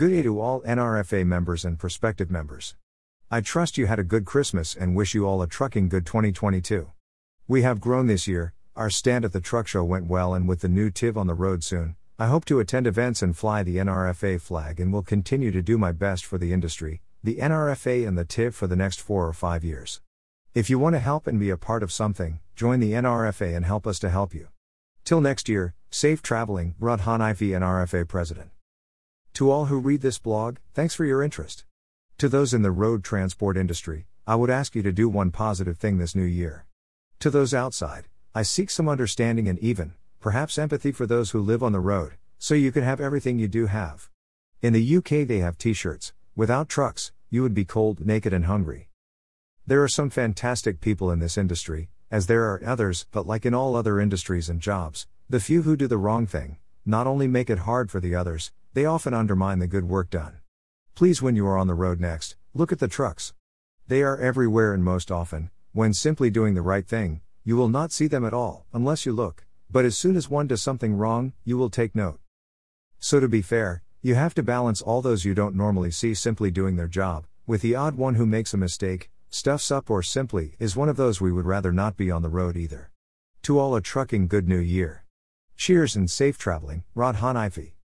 Good day to all NRFA members and prospective members. I trust you had a good Christmas and wish you all a trucking good 2022. We have grown this year, our stand at the truck show went well, and with the new TIV on the road soon, I hope to attend events and fly the NRFA flag and will continue to do my best for the industry, the NRFA, and the TIV for the next four or five years. If you want to help and be a part of something, join the NRFA and help us to help you. Till next year, safe traveling, Rod Hannifey, NRFA President. To all who read this blog, thanks for your interest. To those in the road transport industry, I would ask you to do one positive thing this new year. To those outside, I seek some understanding and even, perhaps empathy for those who live on the road, so you can have everything you do have. In the UK, they have t shirts, without trucks, you would be cold, naked, and hungry. There are some fantastic people in this industry, as there are others, but like in all other industries and jobs, the few who do the wrong thing, not only make it hard for the others, they often undermine the good work done. Please, when you are on the road next, look at the trucks. They are everywhere and most often, when simply doing the right thing, you will not see them at all, unless you look, but as soon as one does something wrong, you will take note. So, to be fair, you have to balance all those you don't normally see simply doing their job, with the odd one who makes a mistake, stuffs up, or simply is one of those we would rather not be on the road either. To all a trucking good new year. Cheers and safe traveling, Rod Hannifey.